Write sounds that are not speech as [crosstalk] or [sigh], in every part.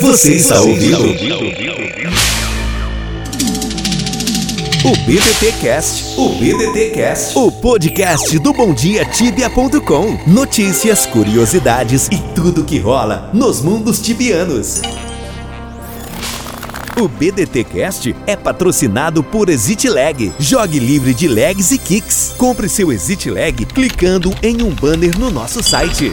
Você está ouvindo? O BDT Cast, o BDT Cast, o podcast do BomDiaTibia.com. Notícias, curiosidades e tudo que rola nos mundos tibianos. O BDT Cast é patrocinado por Exit Lag. Jogue livre de lags e kicks. Compre seu Exit Lag clicando em um banner no nosso site.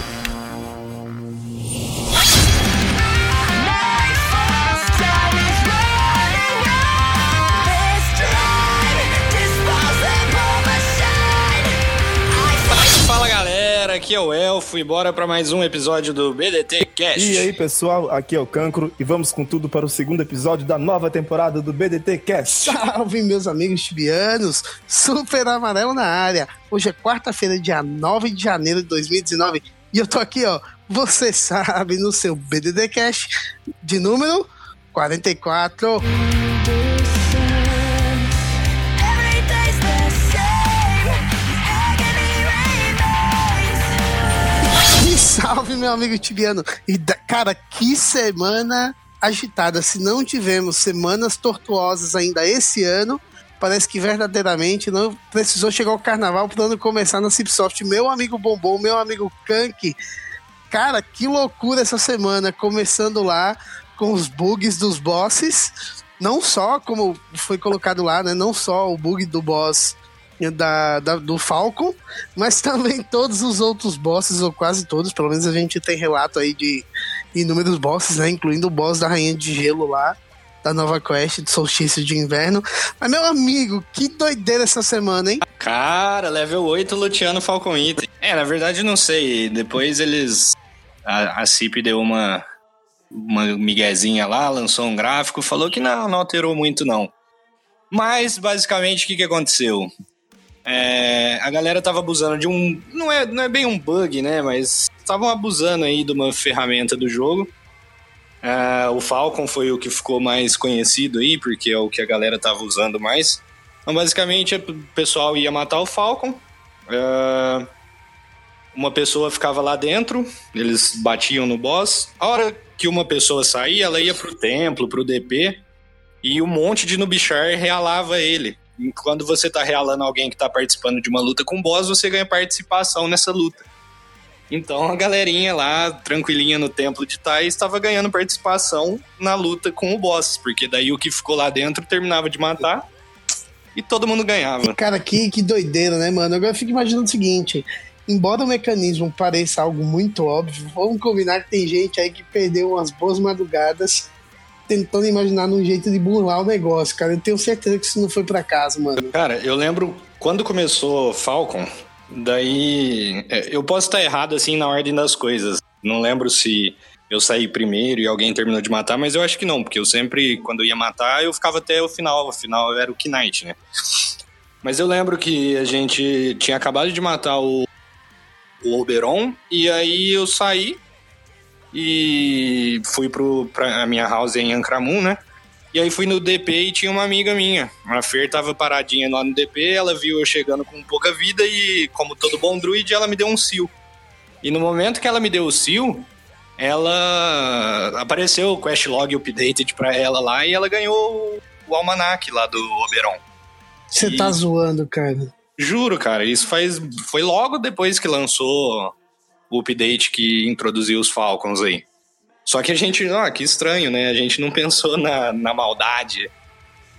Aqui é o Elfo e bora pra mais um episódio do BDT Cast. E aí, pessoal, aqui é o Cancro e vamos com tudo para o segundo episódio da nova temporada do BDT Cast. Salve, meus amigos tibianos! Super Amarelo na área. Hoje é quarta-feira, dia 9 de janeiro de 2019 e eu tô aqui, ó, você sabe, no seu BDD Cash de número 44. Meu amigo tibiano! E, da- cara, que semana agitada. Se não tivemos semanas tortuosas ainda esse ano, parece que verdadeiramente não precisou chegar o carnaval para o ano começar na Cipsoft. Meu amigo Bombom, meu amigo Kank. Cara, que loucura essa semana, começando lá com os bugs dos bosses. Não só, como foi colocado lá, né? Não só o bug do boss da, da- do Falcon, mas [laughs] também todos os outros bosses, ou quase todos, pelo menos a gente tem relato aí de inúmeros bosses, né? Incluindo o boss da Rainha de Gelo lá, da nova quest de Solstício de Inverno. Mas, meu amigo, que doideira essa semana, hein? Cara, level 8 luteando Falcon Item. É, na verdade não sei, depois eles... A, a CIP deu uma, uma miguezinha lá, lançou um gráfico, falou que não, não alterou muito não. Mas, basicamente, o que, que aconteceu? É, a galera tava abusando de um... Não é, não é bem um bug, né? Mas estavam abusando aí de uma ferramenta do jogo. É, o Falcon foi o que ficou mais conhecido aí, porque é o que a galera tava usando mais. Então, basicamente, o pessoal ia matar o Falcon. é, uma pessoa ficava lá dentro, eles batiam no boss. A hora que uma pessoa saía, ela ia pro templo, pro DP, e um monte de Nubichar realava ele. Quando você tá realando alguém que tá participando de uma luta com boss, você ganha participação nessa luta. Então a galerinha lá, tranquilinha no templo de Thais, estava ganhando participação na luta com o boss, porque daí o que ficou lá dentro terminava de matar e todo mundo ganhava. Cara, que, que doideira, né, mano? Agora eu fico imaginando o seguinte: embora o mecanismo pareça algo muito óbvio, vamos combinar que tem gente aí que perdeu umas boas madrugadas tentando imaginar um jeito de burlar o negócio, cara. Eu tenho certeza que isso não foi pra casa, mano. Cara, eu lembro quando começou Falcon, daí é, eu posso estar errado assim na ordem das coisas. Não lembro se eu saí primeiro e alguém terminou de matar, mas eu acho que não, porque eu sempre, quando ia matar, eu ficava até o final. Afinal, eu era o Knight, né? Mas eu lembro que a gente tinha acabado de matar o, o Oberon, e aí eu saí e fui pro, pra minha house em Ancramun, né? E aí fui no DP e tinha uma amiga minha. A Fer tava paradinha lá no DP, ela viu eu chegando com pouca vida e, como todo bom druid, ela me deu um seal. E no momento que ela me deu o seal, ela apareceu o quest log updated pra ela lá e ela ganhou o almanac lá do Oberon. Você E- tá zoando, cara. Juro, cara, isso faz foi logo depois que lançou o update que introduziu os Falcons aí. Só que a gente, ah, que estranho, né? A gente não pensou na, na maldade.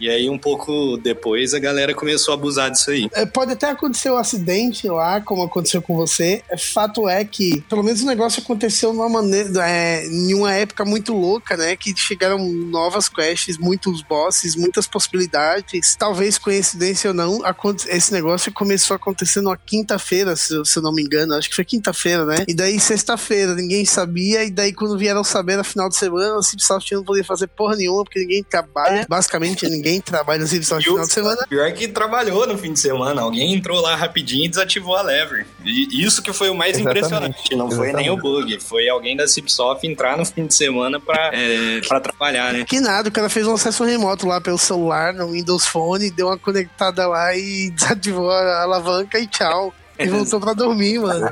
E aí, um pouco depois, a galera começou a abusar disso aí. É, pode até acontecer um acidente lá, como aconteceu com você. É, Fato é que, pelo menos o negócio aconteceu numa maneira, é, em uma época muito louca, né? Que chegaram novas quests, muitos bosses, muitas possibilidades. Talvez coincidência ou não, esse negócio começou a acontecer numa quinta-feira, se, eu- não me engano. Acho que foi quinta-feira, né? E daí sexta-feira, ninguém sabia. E daí quando vieram saber no final de semana, a Cipsoft não podia fazer porra nenhuma, porque ninguém trabalha. Basicamente, ninguém trabalha no Cipsoft no final de semana. Pior que trabalhou no fim de semana. Alguém entrou lá rapidinho e desativou a lever. E isso que foi o mais Exatamente. impressionante. Não foi nem o bug. Foi alguém da Cipsoft entrar no fim de semana pra, é, pra trabalhar, né? Que nada, o cara fez um acesso remoto lá pelo celular, no Windows Phone, deu uma conectada lá e [laughs] desativou a alavanca e tchau. Ele voltou pra dormir, mano.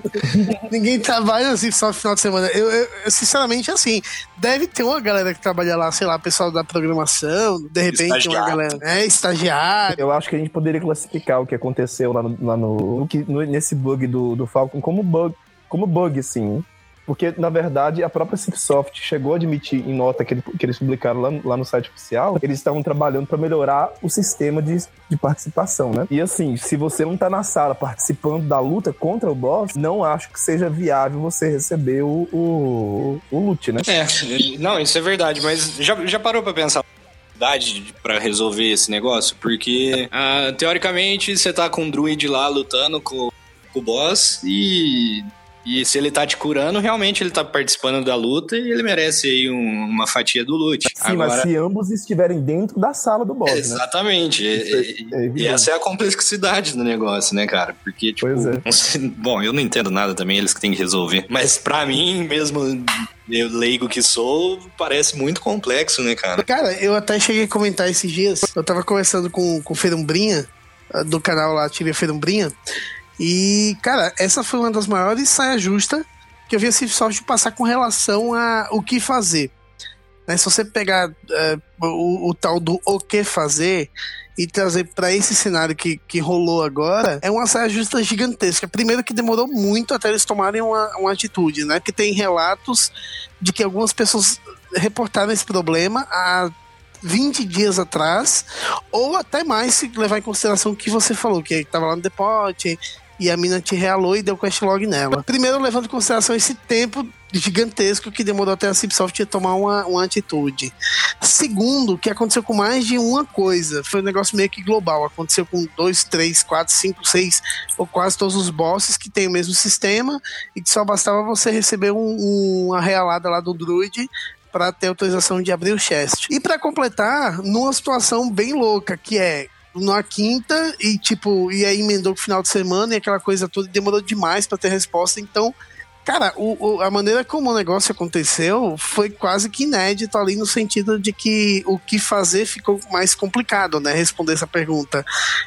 [laughs] Ninguém trabalha assim só no final de semana. Eu, eu- eu, sinceramente, assim, deve ter uma galera que trabalha lá, sei lá, pessoal da programação, de repente uma Estagiário. galera. É, estagiário. Eu acho que a gente poderia classificar o que aconteceu lá no, lá no, no- nesse bug do, do Falcon como bug, como bug, sim. Porque, na verdade, a própria Cipsoft chegou a admitir em nota que, ele- que eles publicaram lá, no- lá no site oficial, eles estavam trabalhando para melhorar o sistema de, de participação, né? E assim, se você não tá na sala participando da luta contra o boss, não acho que seja viável você receber o, o, o loot, né? É, não, isso é verdade, mas já, já parou pra pensar pra resolver esse negócio? Porque, ah, teoricamente, você tá com um druid lá lutando com, com o boss e, e se ele tá te curando, realmente ele tá participando da luta e ele merece aí um- uma fatia do loot. Sim, mas se ambos estiverem dentro da sala do boss, né? Exatamente. Isso é- E- é e, essa é a complexidade do negócio, né, cara? Porque, tipo, Pois é. bom, eu não entendo nada também, eles que têm que resolver. Mas pra mim, mesmo eu leigo que sou, parece muito complexo, né, cara? Cara, eu até cheguei a comentar esses dias. Eu tava conversando com, com o Ferumbrinha, do canal lá, Tibia Ferumbrinha. E, cara, essa foi uma das maiores saias justas que eu vi a Cipsoft passar com relação a o que fazer. Né, se você pegar eh, o, o tal do o que fazer e trazer para esse cenário que, que rolou agora, é uma saia justa gigantesca. Primeiro que demorou muito até eles tomarem uma, uma atitude, né? Que tem relatos de que algumas pessoas reportaram esse problema há 20 dias atrás, ou até mais se levar em consideração o que você falou, que estava lá no depote e a mina te realou e deu quest log nela. Primeiro, levando em consideração esse tempo gigantesco que demorou até a Cipsoft tomar uma, uma atitude. Segundo, que aconteceu com mais de uma coisa. Foi um negócio meio que global. Aconteceu com dois, três, quatro, cinco, seis, ou quase todos os bosses que têm o mesmo sistema e que só bastava você receber um- um- uma realada lá do druid para ter autorização de abrir o chest. E para completar, numa situação bem louca, que é na quinta e tipo, e aí emendou com o final de semana e aquela coisa toda demorou demais para ter resposta, então Cara, o- o- a maneira como o negócio aconteceu foi quase que inédito ali no sentido de que o que fazer ficou mais complicado, né? Responder essa pergunta.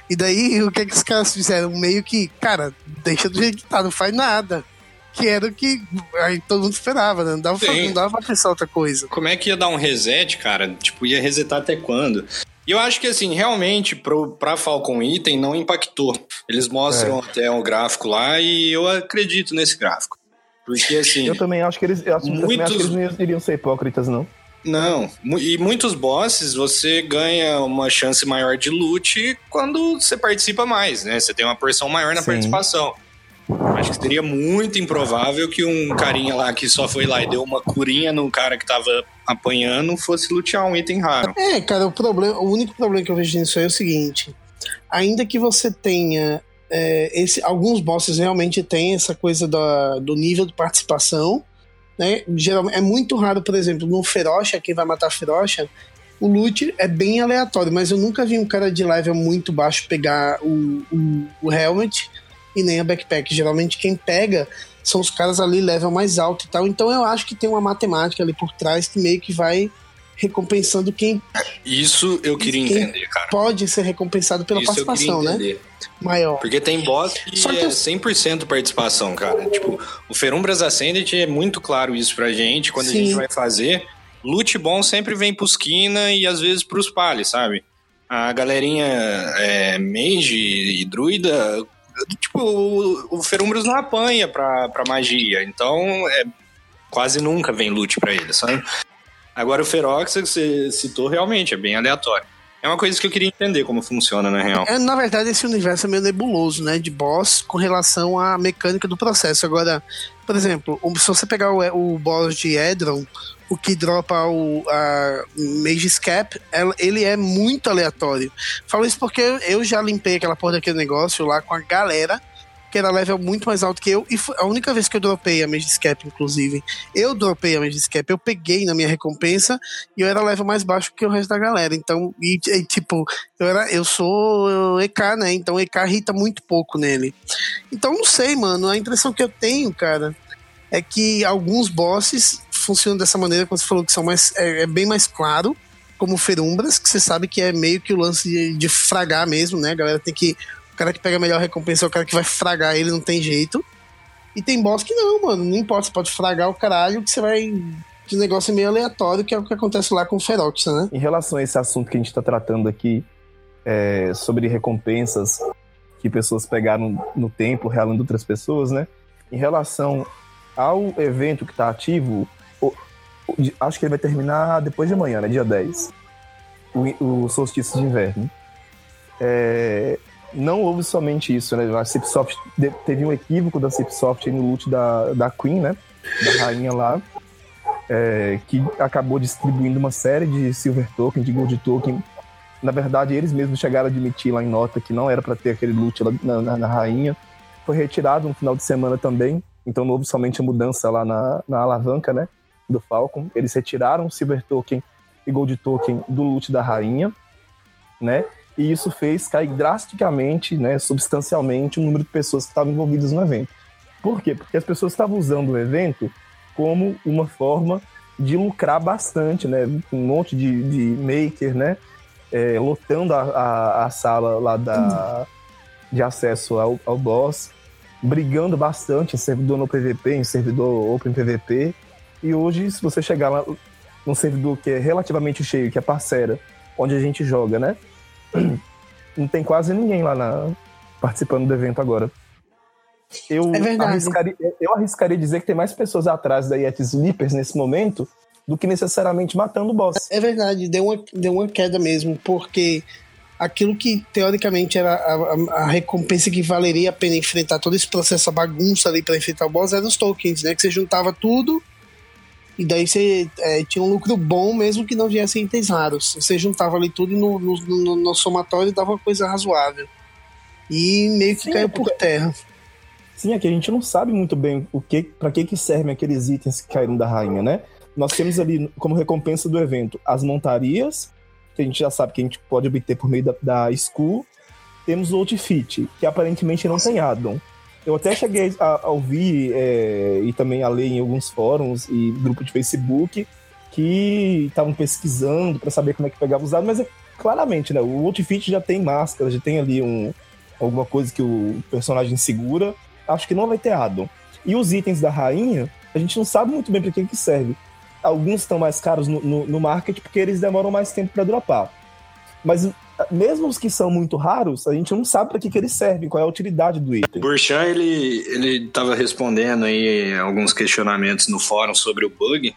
E daí, o que, é que os caras fizeram? Meio que, cara, deixa do jeito que tá, não faz nada. Que era o que aí todo mundo esperava, né? Não dava, Sim. não dava pra pensar outra coisa. Como é que ia dar um reset, cara? Tipo, ia resetar até quando? E eu acho que, assim, realmente, pro, pra Falcon Item não impactou. Eles mostram até o gráfico lá e eu acredito nesse gráfico. Porque, assim, Eu também acho que eles, eu acho, também acho que Muitos- eles não iam- iriam ser hipócritas, não. não. E muitos bosses você ganha uma chance maior de loot quando você participa mais, né? Você tem uma porção maior na Sim. participação. Acho que seria muito improvável que um carinha lá que só foi lá e deu uma curinha no cara que tava apanhando fosse lutear um item raro. É, cara, o problema, o único problema que eu vejo nisso é o seguinte: ainda que você tenha é, esse, alguns bosses realmente têm essa coisa da- do nível de participação, né? Geralmente é muito raro, por exemplo, no Ferocha, quem vai matar Ferocha, o loot é bem aleatório, mas eu nunca vi um cara de level muito baixo pegar o, o, o helmet e nem a backpack. Geralmente quem pega são os caras ali level mais alto e tal. Então eu acho que tem uma matemática ali por trás que meio que vai recompensando quem Isso eu queria Quem entender, cara. pode ser recompensado pela Isso participação, né? Maior. Porque tem boss que, Só que é eu- 100% participação, cara. Tipo, o Ferumbras Ascended é muito claro isso pra gente quando a Sim. gente vai fazer. Loot bom sempre vem pros Kina e às vezes pros Pali, sabe? A galerinha é, Mage e Druida, tipo, o, o não apanha pra, pra magia, então é, quase nunca vem loot pra ele, sabe? Agora o Ferox, que você citou, realmente é bem aleatório. É uma coisa que eu queria entender como funciona, na real. É, na verdade, esse universo é meio nebuloso, né? De boss com relação à mecânica do processo. Agora, por exemplo, se você pegar o, o boss de Edron, o que dropa o a Mage's Cap, ele é muito aleatório. Falo isso porque eu- já limpei aquela porra daquele negócio lá com a galera, que era level muito mais alto que eu, e foi a única vez que eu dropei a Mage's Cap, inclusive. Eu dropei a Mage's Cap, eu peguei na minha recompensa e eu era level mais baixo que o resto da galera. Então, e, e, tipo, eu, era, eu sou EK, né? Então EK irrita muito pouco nele. Então, não sei, mano. A impressão que eu tenho, cara, é que alguns bosses funcionam dessa maneira, como você falou, que são mais. É, é bem mais claro, como Ferumbras, que você sabe que é meio que o lance de, de fragar mesmo, né? A galera tem que O cara que pega a melhor recompensa é o cara que vai fragar ele, não tem jeito. E tem boss que não, mano. Não importa, você pode fragar o caralho que você vai. O negócio meio aleatório, que é o que acontece lá com o Ferox, né? Em relação a esse assunto que a gente está tratando aqui, é, sobre recompensas que pessoas pegaram no tempo, realando outras pessoas, né? Em relação ao evento que está ativo, de- acho que ele vai terminar depois de amanhã, né? Dia 10. O, o solstício de inverno. É, não houve somente isso, né? A Cipsoft teve um equívoco da Cipsoft no loot da, da Queen, né? Da rainha lá. é, que acabou distribuindo uma série de Silver Token, de Gold Token. Na verdade, eles mesmos chegaram a admitir lá em nota que não era para ter aquele loot na, na- na rainha. Foi retirado no final de semana também. Então não houve somente a mudança lá na, na alavanca, né? Do Falcon. Eles retiraram Silver Token e Gold Token do loot da rainha, né? E isso fez cair drasticamente, né, substancialmente, o número de pessoas que estavam envolvidas no evento. Por quê? Porque as pessoas estavam usando o evento como uma forma de lucrar bastante, né? Um monte de, de maker, né? É, lotando a, a, a sala lá da, de acesso ao, ao boss, brigando bastante em servidor no PVP, em servidor Open PVP. E hoje, se você chegar lá num servidor que é relativamente cheio, que é parceira, onde a gente joga, né? [clears throat] Não tem quase ninguém lá na- participando do evento agora. Eu, É arriscaria, eu arriscaria dizer que tem mais pessoas atrás da Yeti Sleepers nesse momento do que necessariamente matando o boss. É verdade, deu uma, deu uma queda mesmo, porque aquilo que teoricamente era a, a- a recompensa que valeria a pena enfrentar todo esse processo, a bagunça ali para enfrentar o boss, eram os tokens, né? Que você juntava tudo e daí você é, tinha um lucro bom mesmo que não viesse itens raros. Você juntava ali tudo e no, no, no- somatório dava uma coisa razoável. E meio que Sim, caiu é por terra. Sim, é que a gente não sabe muito bem o que, para que que servem aqueles itens que caíram da rainha, né? Nós temos ali como recompensa do evento as montarias, que a gente já sabe que a gente pode obter por meio da, da Skull. Temos o Outfit, que aparentemente não tem addon. Eu até cheguei a, a ouvir é, e também a ler em alguns fóruns e grupo de Facebook que estavam pesquisando para saber como é que pegava os addons, mas é, claramente, né? O Outfit já tem máscara, já tem ali um, alguma coisa que o personagem segura. Acho que não vai ter addon. E os itens da rainha, a gente não sabe muito bem para que, que serve. Alguns estão mais caros no, no, no market porque eles demoram mais tempo para dropar. Mas mesmo os que são muito raros, a gente não sabe para que, que eles servem, qual é a utilidade do O item. Burchan, ele, ele tava respondendo aí alguns questionamentos no fórum sobre o bug.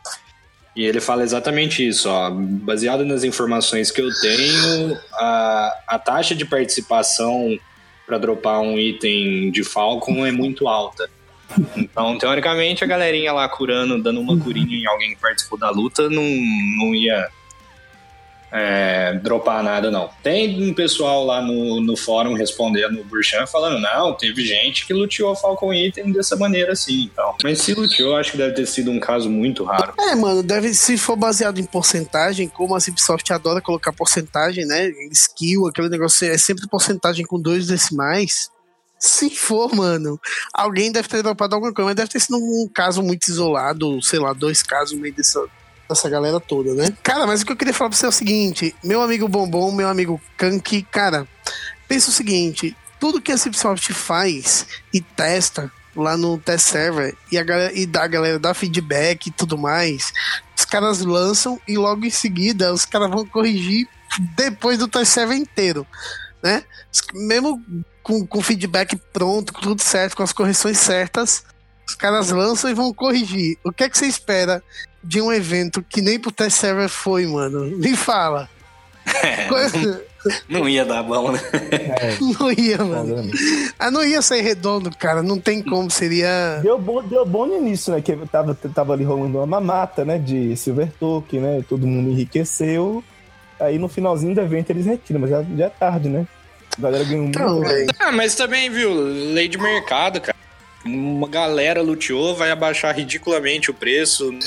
E ele fala exatamente isso, ó. Baseado nas informações que eu tenho, a, a taxa de participação para dropar um item de Falcon é muito alta. Então, teoricamente, a galerinha lá curando, dando uma curinha em alguém que participou da luta, não, não ia é, dropar nada, não. Tem um pessoal lá no, no fórum respondendo o Burchan falando, não, teve gente que luteou Falcon Item dessa maneira assim, então. Mas se luteou, acho que deve ter sido um caso muito raro. É, mano, deve, se for baseado em porcentagem, como a Cipsoft adora colocar porcentagem, né? Skill, aquele negócio é sempre porcentagem com dois decimais. Se for, mano, alguém deve ter dropado alguma coisa, mas deve ter sido um caso muito isolado, sei lá, dois casos no meio dessa, dessa galera toda, né? Cara, mas o que eu queria falar pra você é o seguinte: meu amigo Bombom, meu amigo Kanki, cara, pensa o seguinte: tudo que a Cipsoft faz e testa lá no test server e a galera e da galera dá feedback e tudo mais, os caras lançam e logo em seguida os caras vão corrigir depois do test server inteiro, né? Mesmo com, com feedback pronto, com tudo certo, com as correções certas, os caras lançam e vão corrigir. O que é que você espera de um evento que nem pro test server foi, mano? Me fala. [laughs] Coisa- Não ia dar bom, né? [laughs] Não ia, mano. Ah, não ia sair redondo, cara. Não tem como. Seria. Deu bom, deu bom no início, né? Que tava, tava ali rolando uma mamata, né? De Silver Token, né? Todo mundo enriqueceu. Aí no finalzinho do evento eles retiram, mas já, já é tarde, né? A galera ganhou Então, muito. velho. Ah, mas também, viu, lei de mercado, cara. Uma galera luteou, vai abaixar ridiculamente o preço, não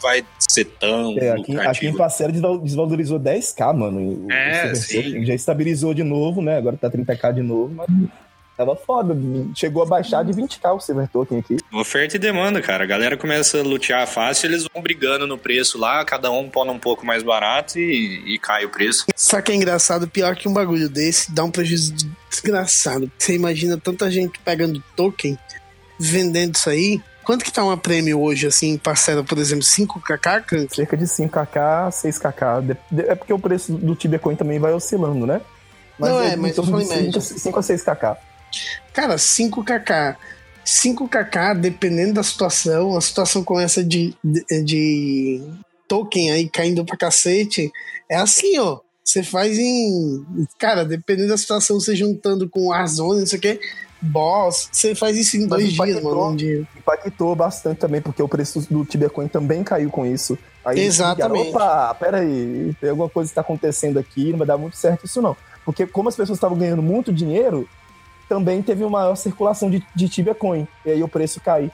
vai ser tão É, aqui, aqui em desval- desvalorizou 10k, mano. É, sim. Token já estabilizou de novo, né? Agora tá 30k de novo, mas Tava foda. Chegou a baixar de 20k o Silver Token aqui. Oferta e demanda, cara. A galera começa a lutear fácil, eles vão brigando no preço lá, cada um pondo um pouco mais barato e, e cai o preço. Só que é engraçado, pior que um bagulho desse dá um prejuízo desgraçado. Você imagina tanta gente pegando token, vendendo isso aí. Quanto que tá uma prêmio hoje, assim, parcela, por exemplo, 5kk, Kank? Cerca de 5kk, 6kk. De- de- É porque o preço do Tibia Coin também vai oscilando, né? Não, é, em mas eu torno falo em média. 5 a 6kk. Cara, 5kk. 5kk, dependendo da situação, a situação com essa de, de, de token aí caindo pra cacete, é assim, ó. Você faz em. Cara, dependendo da situação, você juntando com Warzone, não sei o que, boss, você faz isso em dois impactou. dias, mano. Um dia. Impactou bastante também, porque o preço do Tibia Coin também caiu com isso. Aí Exatamente. ligaram, Opa, peraí, tem alguma coisa que tá acontecendo aqui, não vai dar muito certo isso não. Porque como as pessoas estavam ganhando muito dinheiro, também teve uma maior circulação de, de Tibia Coin. E aí o preço cai.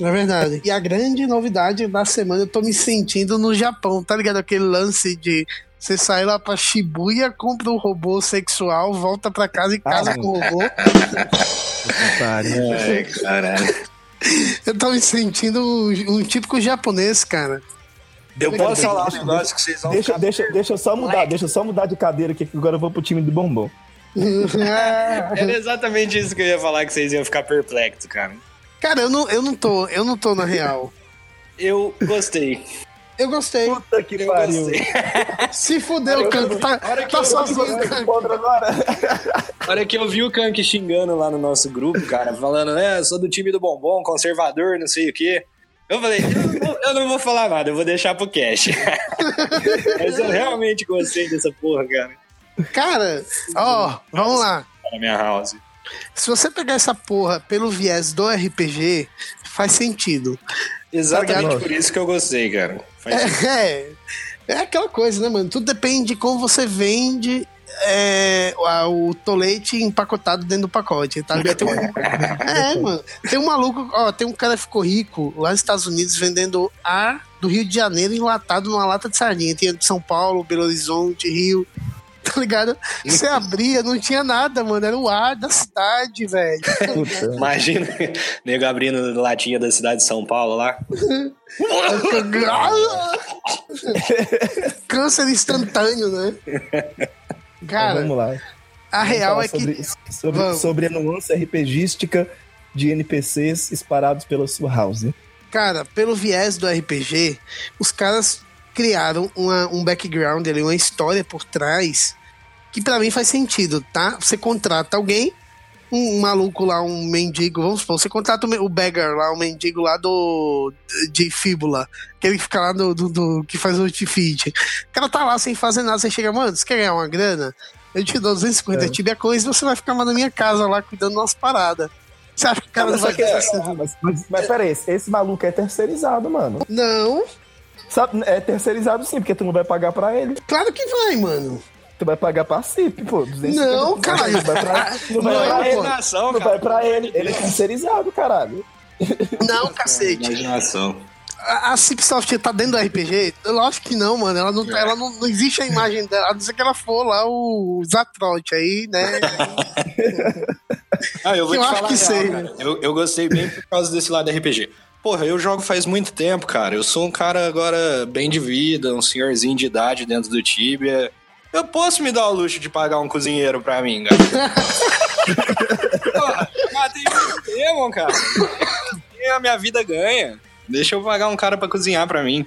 É verdade. E a grande novidade da semana, eu tô me sentindo no Japão, tá ligado? Aquele lance de você sair lá pra Shibuya, compra um robô sexual, volta pra casa e casa Ah, com o robô. É, caralho. Eu tô me sentindo um, um típico japonês, cara. Eu posso Deixa- falar um negócio que vocês vão Deixa, ficar... deixa, deixa eu só mudar, deixa eu só mudar de cadeira aqui, que agora eu vou pro time do bombom. [laughs] Era exatamente isso que eu ia falar, que vocês iam ficar perplexos, cara. cara, eu não, eu não tô, eu não tô na real. Eu gostei. Eu gostei. Puta que Eu pariu. gostei. [laughs] Se fudeu, canto. Tá, tá eu- sozinho, cara. Contra agora. [laughs] A hora que eu vi o Kank xingando lá no nosso grupo, cara, falando, é, sou do time do bombom, conservador, não sei o quê. Eu falei, eu não vou, eu não vou falar nada, eu vou deixar pro cash. [laughs] Mas eu realmente gostei dessa porra, cara. Cara, ó, vamos lá. Na minha house. Se você pegar essa porra pelo viés do RPG, faz sentido. Exatamente ligado? por isso que eu gostei, cara. Faz É, é aquela coisa, né, mano? Tudo depende de como você vende é, o tolete empacotado dentro do pacote, tá? Tem um- [laughs] é, mano. Tem um maluco, ó, tem um cara que ficou rico lá nos Estados Unidos vendendo ar do Rio de Janeiro enlatado numa lata de sardinha. Tinha de São Paulo, Belo Horizonte, Rio. [laughs] Tá ligado? Você abria, não tinha nada, mano. Era o ar da cidade, velho. Imagina, nego abrindo latinha da cidade de São Paulo lá. [laughs] Câncer instantâneo, né? Então, Cara, vamos lá. a Vamos real é que. sobre, sobre, Vamos. sobre a nuance RPGística de NPCs espalhados pela sua house. Cara, pelo viés do RPG, os caras criaram uma- um background ali, uma história por trás que pra mim faz sentido, tá? Você contrata alguém, um, maluco lá, um mendigo, vamos supor, você contrata o, o beggar lá, o mendigo lá do de fíbula, aquele que fica lá do, do- do- que faz o outfit. O cara tá lá sem fazer nada, você chega, mano, você quer ganhar uma grana? Eu te dou 250 É. tibia coins e você vai ficar lá na minha casa lá cuidando das paradas. Você acha que o cara não vai que- querer ser- ah, mas, mas, mas peraí, esse, esse maluco é terceirizado, mano. Não, Sabe, é terceirizado sim, porque tu não vai pagar pra ele. claro que vai, mano. Tu vai pagar pra CIP, pô. 250 Não, caralho. Não vai pra, não vai Não, pra ele. Imaginação, Não vai pra ele. Ele é terceirizado, caralho. Não, cacete. Imaginação. A, a Cipsoft tá dentro do RPG? Lógico que não, mano. Ela não, tá- ela não, não existe a imagem dela, a não ser que ela for lá o Zatrote aí, né? [laughs] Ah, eu vou Eu te acho falar real, sei. cara. Eu, eu gostei bem por causa desse lado RPG. Porra, eu jogo faz muito tempo, cara. Eu sou um cara agora bem de vida, um senhorzinho de idade dentro do Tibia. Eu posso me dar o luxo de pagar um cozinheiro pra mim, cara. [laughs] Porra, matei muito tempo, cara. E a minha vida ganha. Deixa eu pagar um cara pra cozinhar pra mim.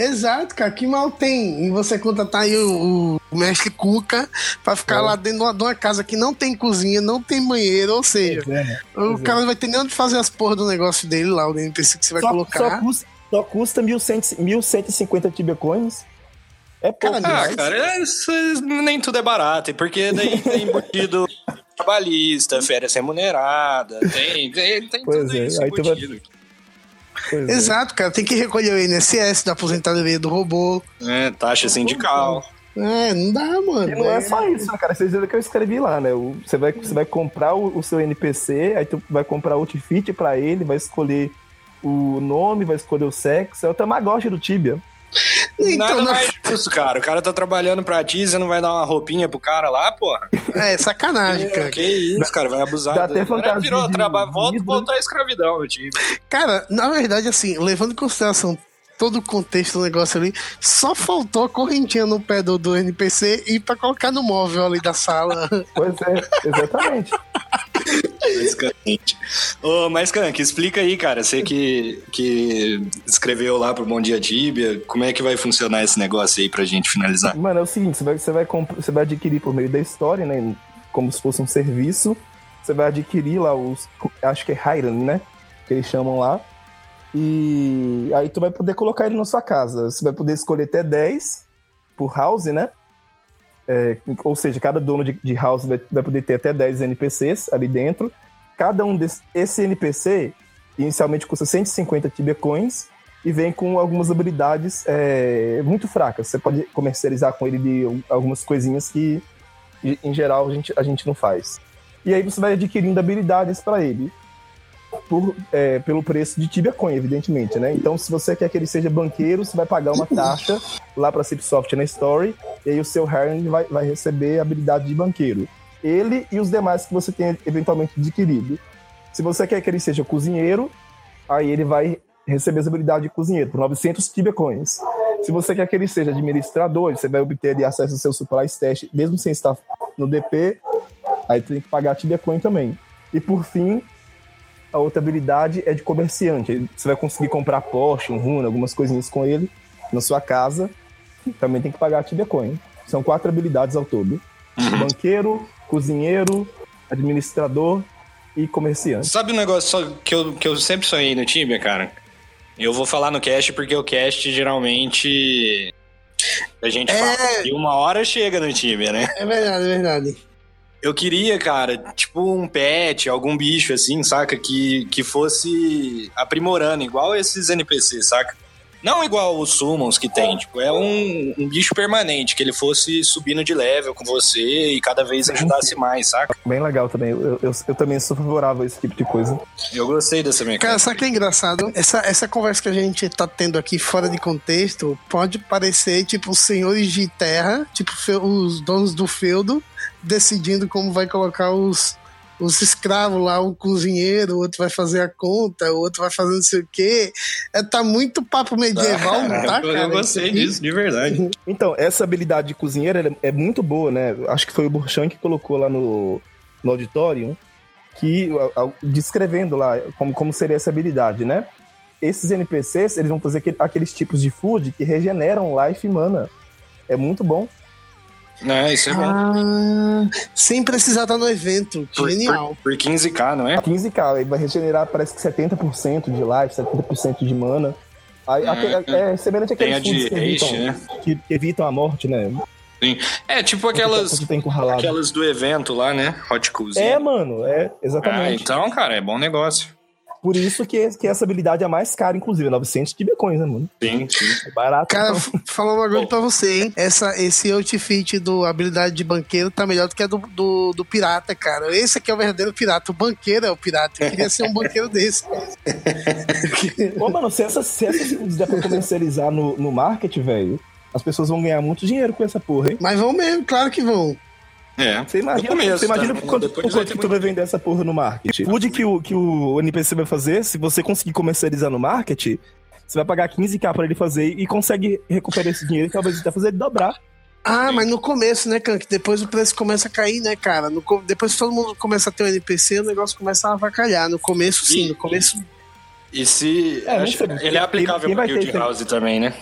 Exato, cara. Que mal tem em você contratar aí o, o mestre Cuca pra ficar É. lá dentro de uma, de uma casa que não tem cozinha, não tem banheiro, ou seja, é, né? o é. cara não vai ter nem onde fazer as porras do negócio dele lá, o NPC que você vai Só, colocar. só custa, só custa 1.100 1.150 Tibia Coins. É pouco, Cara, Ah, mas- cara, é- isso- nem tudo é barato, porque daí tem embutido [laughs] trabalhista, férias remunerada, tem, tem, tem Pois tudo é, isso aí tu vai- Pois é. Exato, cara. Tem que recolher o INSS da aposentadoria do robô. É, taxa sindical. É, não dá, mano. E não é só isso, né, cara. Vocês viram que eu escrevi lá, né? Você vai, você vai comprar o, o seu NPC, aí tu vai comprar o outfit pra ele, vai escolher o nome, vai escolher o sexo. É o Tamagotchi do Tibia. Então, Nada na- mais justo, cara. O cara tá trabalhando pra ti, você não vai dar uma roupinha pro cara lá, porra? É, sacanagem, cara. Que isso, cara, vai abusar. Dá até fantasia virou de trabalho, volta, vidro. voltou à escravidão, meu time. Cara, na verdade, assim, levando em consideração todo o contexto do negócio ali, só faltou a correntinha no pé do, do NPC e pra colocar no móvel ali da sala. Pois é, exatamente. [laughs] Basicamente. Ô, mas, Kank, explica aí, cara. Você que, que escreveu lá pro Bom Dia Tibia, como é que vai funcionar esse negócio aí pra gente finalizar? Mano, é o seguinte, você vai, você vai, você vai adquirir por meio da história, né? Como se fosse um serviço. Você vai adquirir lá os. Acho que é Highland, né? Que eles chamam lá. E aí tu vai poder colocar ele na sua casa. Você vai poder escolher até 10 por house, né? É, ou seja, cada dono de, de house vai, vai poder ter até 10 NPCs ali dentro. Cada um desse esse NPC inicialmente custa 150 Tibia Coins e vem com algumas habilidades é, muito fracas. Você pode comercializar com ele de algumas coisinhas que, em geral, a gente, a gente não faz. E aí você vai adquirindo habilidades para ele. Por, é, pelo preço de Tibia Coin, evidentemente, né? Então, se você quer que ele seja banqueiro, você vai pagar uma taxa lá para a Cipsoft na Story, e aí o seu Herring vai, vai receber a habilidade de banqueiro. Ele e os demais que você tenha eventualmente adquirido. Se você quer que ele seja cozinheiro, aí ele vai receber essa habilidade de cozinheiro por 900 Tibia Coins. Se você quer que ele seja administrador, você vai obter ali acesso ao seu Supply Stash, mesmo sem estar no DP, aí tem que pagar Tibia Coin também. E por fim, a outra habilidade é de comerciante. Você vai conseguir comprar Porsche, um Runa, algumas coisinhas com ele na sua casa. Também tem que pagar Tibia Coin. São quatro habilidades ao todo: banqueiro, cozinheiro, administrador e comerciante. Sabe um negócio só que eu, que eu sempre sonhei no Tibia, cara? Eu vou falar no cast porque o cast geralmente. A gente É. fala e uma hora chega no Tibia, né? É verdade, é verdade. Eu queria, cara, tipo um pet, algum bicho assim, saca? Que, que fosse aprimorando, igual esses NPCs, saca? Não igual os summons que tem, tipo, é um, um bicho permanente, que ele fosse subindo de level com você e cada vez ajudasse mais, saca? Bem legal também. Eu, eu, eu também sou favorável a esse tipo de coisa. Eu gostei dessa mecânica. Cara, sabe o que é engraçado? Essa, essa conversa que a gente tá tendo aqui fora de contexto pode parecer tipo os senhores de terra, tipo os donos do feudo, decidindo como vai colocar os, os escravos lá, um cozinheiro, o outro vai fazer a conta, o outro vai fazer não sei o quê. É, tá muito papo medieval, não tá, [laughs] eu, cara? eu gostei disso, de verdade. [laughs] Então, essa habilidade de cozinheiro é muito boa, né? Acho que foi o Burchan que colocou lá no, no auditório, que, descrevendo lá como, como seria essa habilidade, né? Esses NPCs, eles vão fazer aquele- aqueles tipos de food que regeneram life e mana. É muito bom. Não, isso é bom. Ah, sem precisar estar no evento. Por, Genial. por, por 15k, não é? 15k, aí vai regenerar parece que 70% de life, 70% de mana. Aí, Hum, aque- é, semelhante àqueles a de que evitam, né? que, que evitam a morte, né? É, tipo aquelas, aquelas do evento lá, né? Hot Cozinha. É, mano, é, Ah, exatamente. então, cara, é bom negócio. Por isso que, que essa habilidade é a mais cara, inclusive, 900 de bitcoins, né, mano? Sim, sim. É barato. Cara, então. f- falar uma coisa pra você, hein? Essa, esse outfit do habilidade de banqueiro tá melhor do que a do, do, do pirata, cara. Esse aqui é o verdadeiro pirata. O banqueiro é o pirata. Eu queria ser um banqueiro desse. Ô, mano, se essas se der pra comercializar no, no market, velho, as pessoas vão ganhar muito dinheiro com essa porra, hein? Mas vão mesmo, claro que vão. É. Você imagina, começo, você imagina tá? quanto, Depois vai quanto que tu vai vender essa porra no market? O food que o, que o NPC vai fazer, se você conseguir comercializar no market, você vai pagar 15k pra ele fazer e consegue recuperar esse dinheiro e talvez até fazer ele dobrar. Ah, mas no começo, né, Kank? Depois o preço começa a cair, né, cara? No depois que todo mundo começa a ter um NPC, o negócio começa a avacalhar. No começo, sim. E- No começo, E se. É, acho- ele é aplicável pra Guild? House também, né?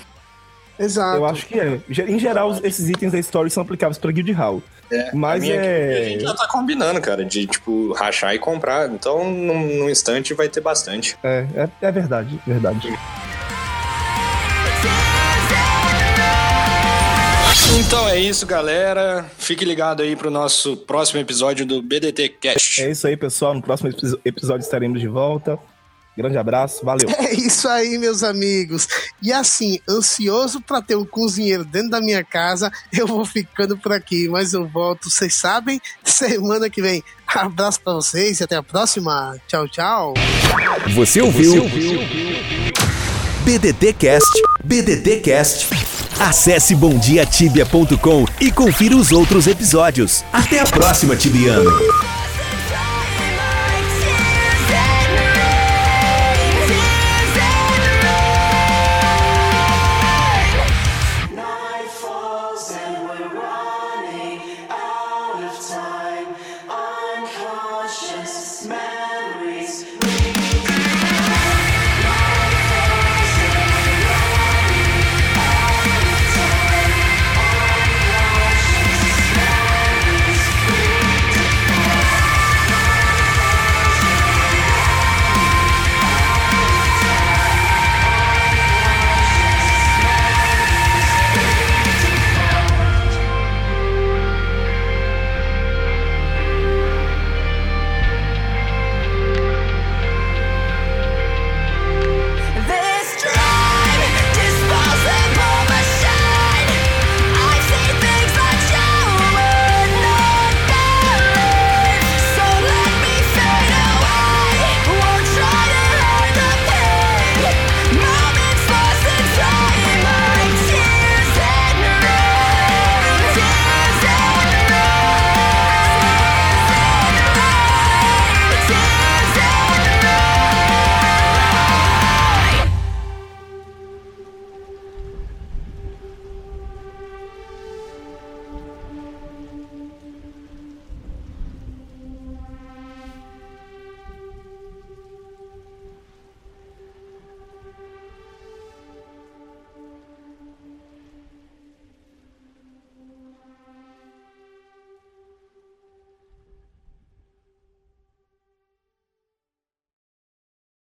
Exato. Eu acho que é. Em geral, esses itens da história são aplicáveis pra Guild Hall. A Mas a é. gente já tá combinando, cara, de, tipo, rachar e comprar. Então, num, num instante vai ter bastante. É, é, é verdade, verdade. Então é isso, galera. Fique ligado aí pro nosso próximo episódio do BDT Cast. É isso aí, pessoal. No próximo epi- episódio estaremos de volta. Grande abraço, valeu. É isso aí, meus amigos. E assim, ansioso pra ter um cozinheiro dentro da minha casa, eu vou ficando por aqui, mas eu volto, vocês sabem, semana que vem. Abraço pra vocês e até a próxima. Tchau, tchau. Você ouviu? BDT Cast. BDT Cast. Acesse bomdiatibia.com e confira os outros episódios. Até a próxima, Tibiano! sin.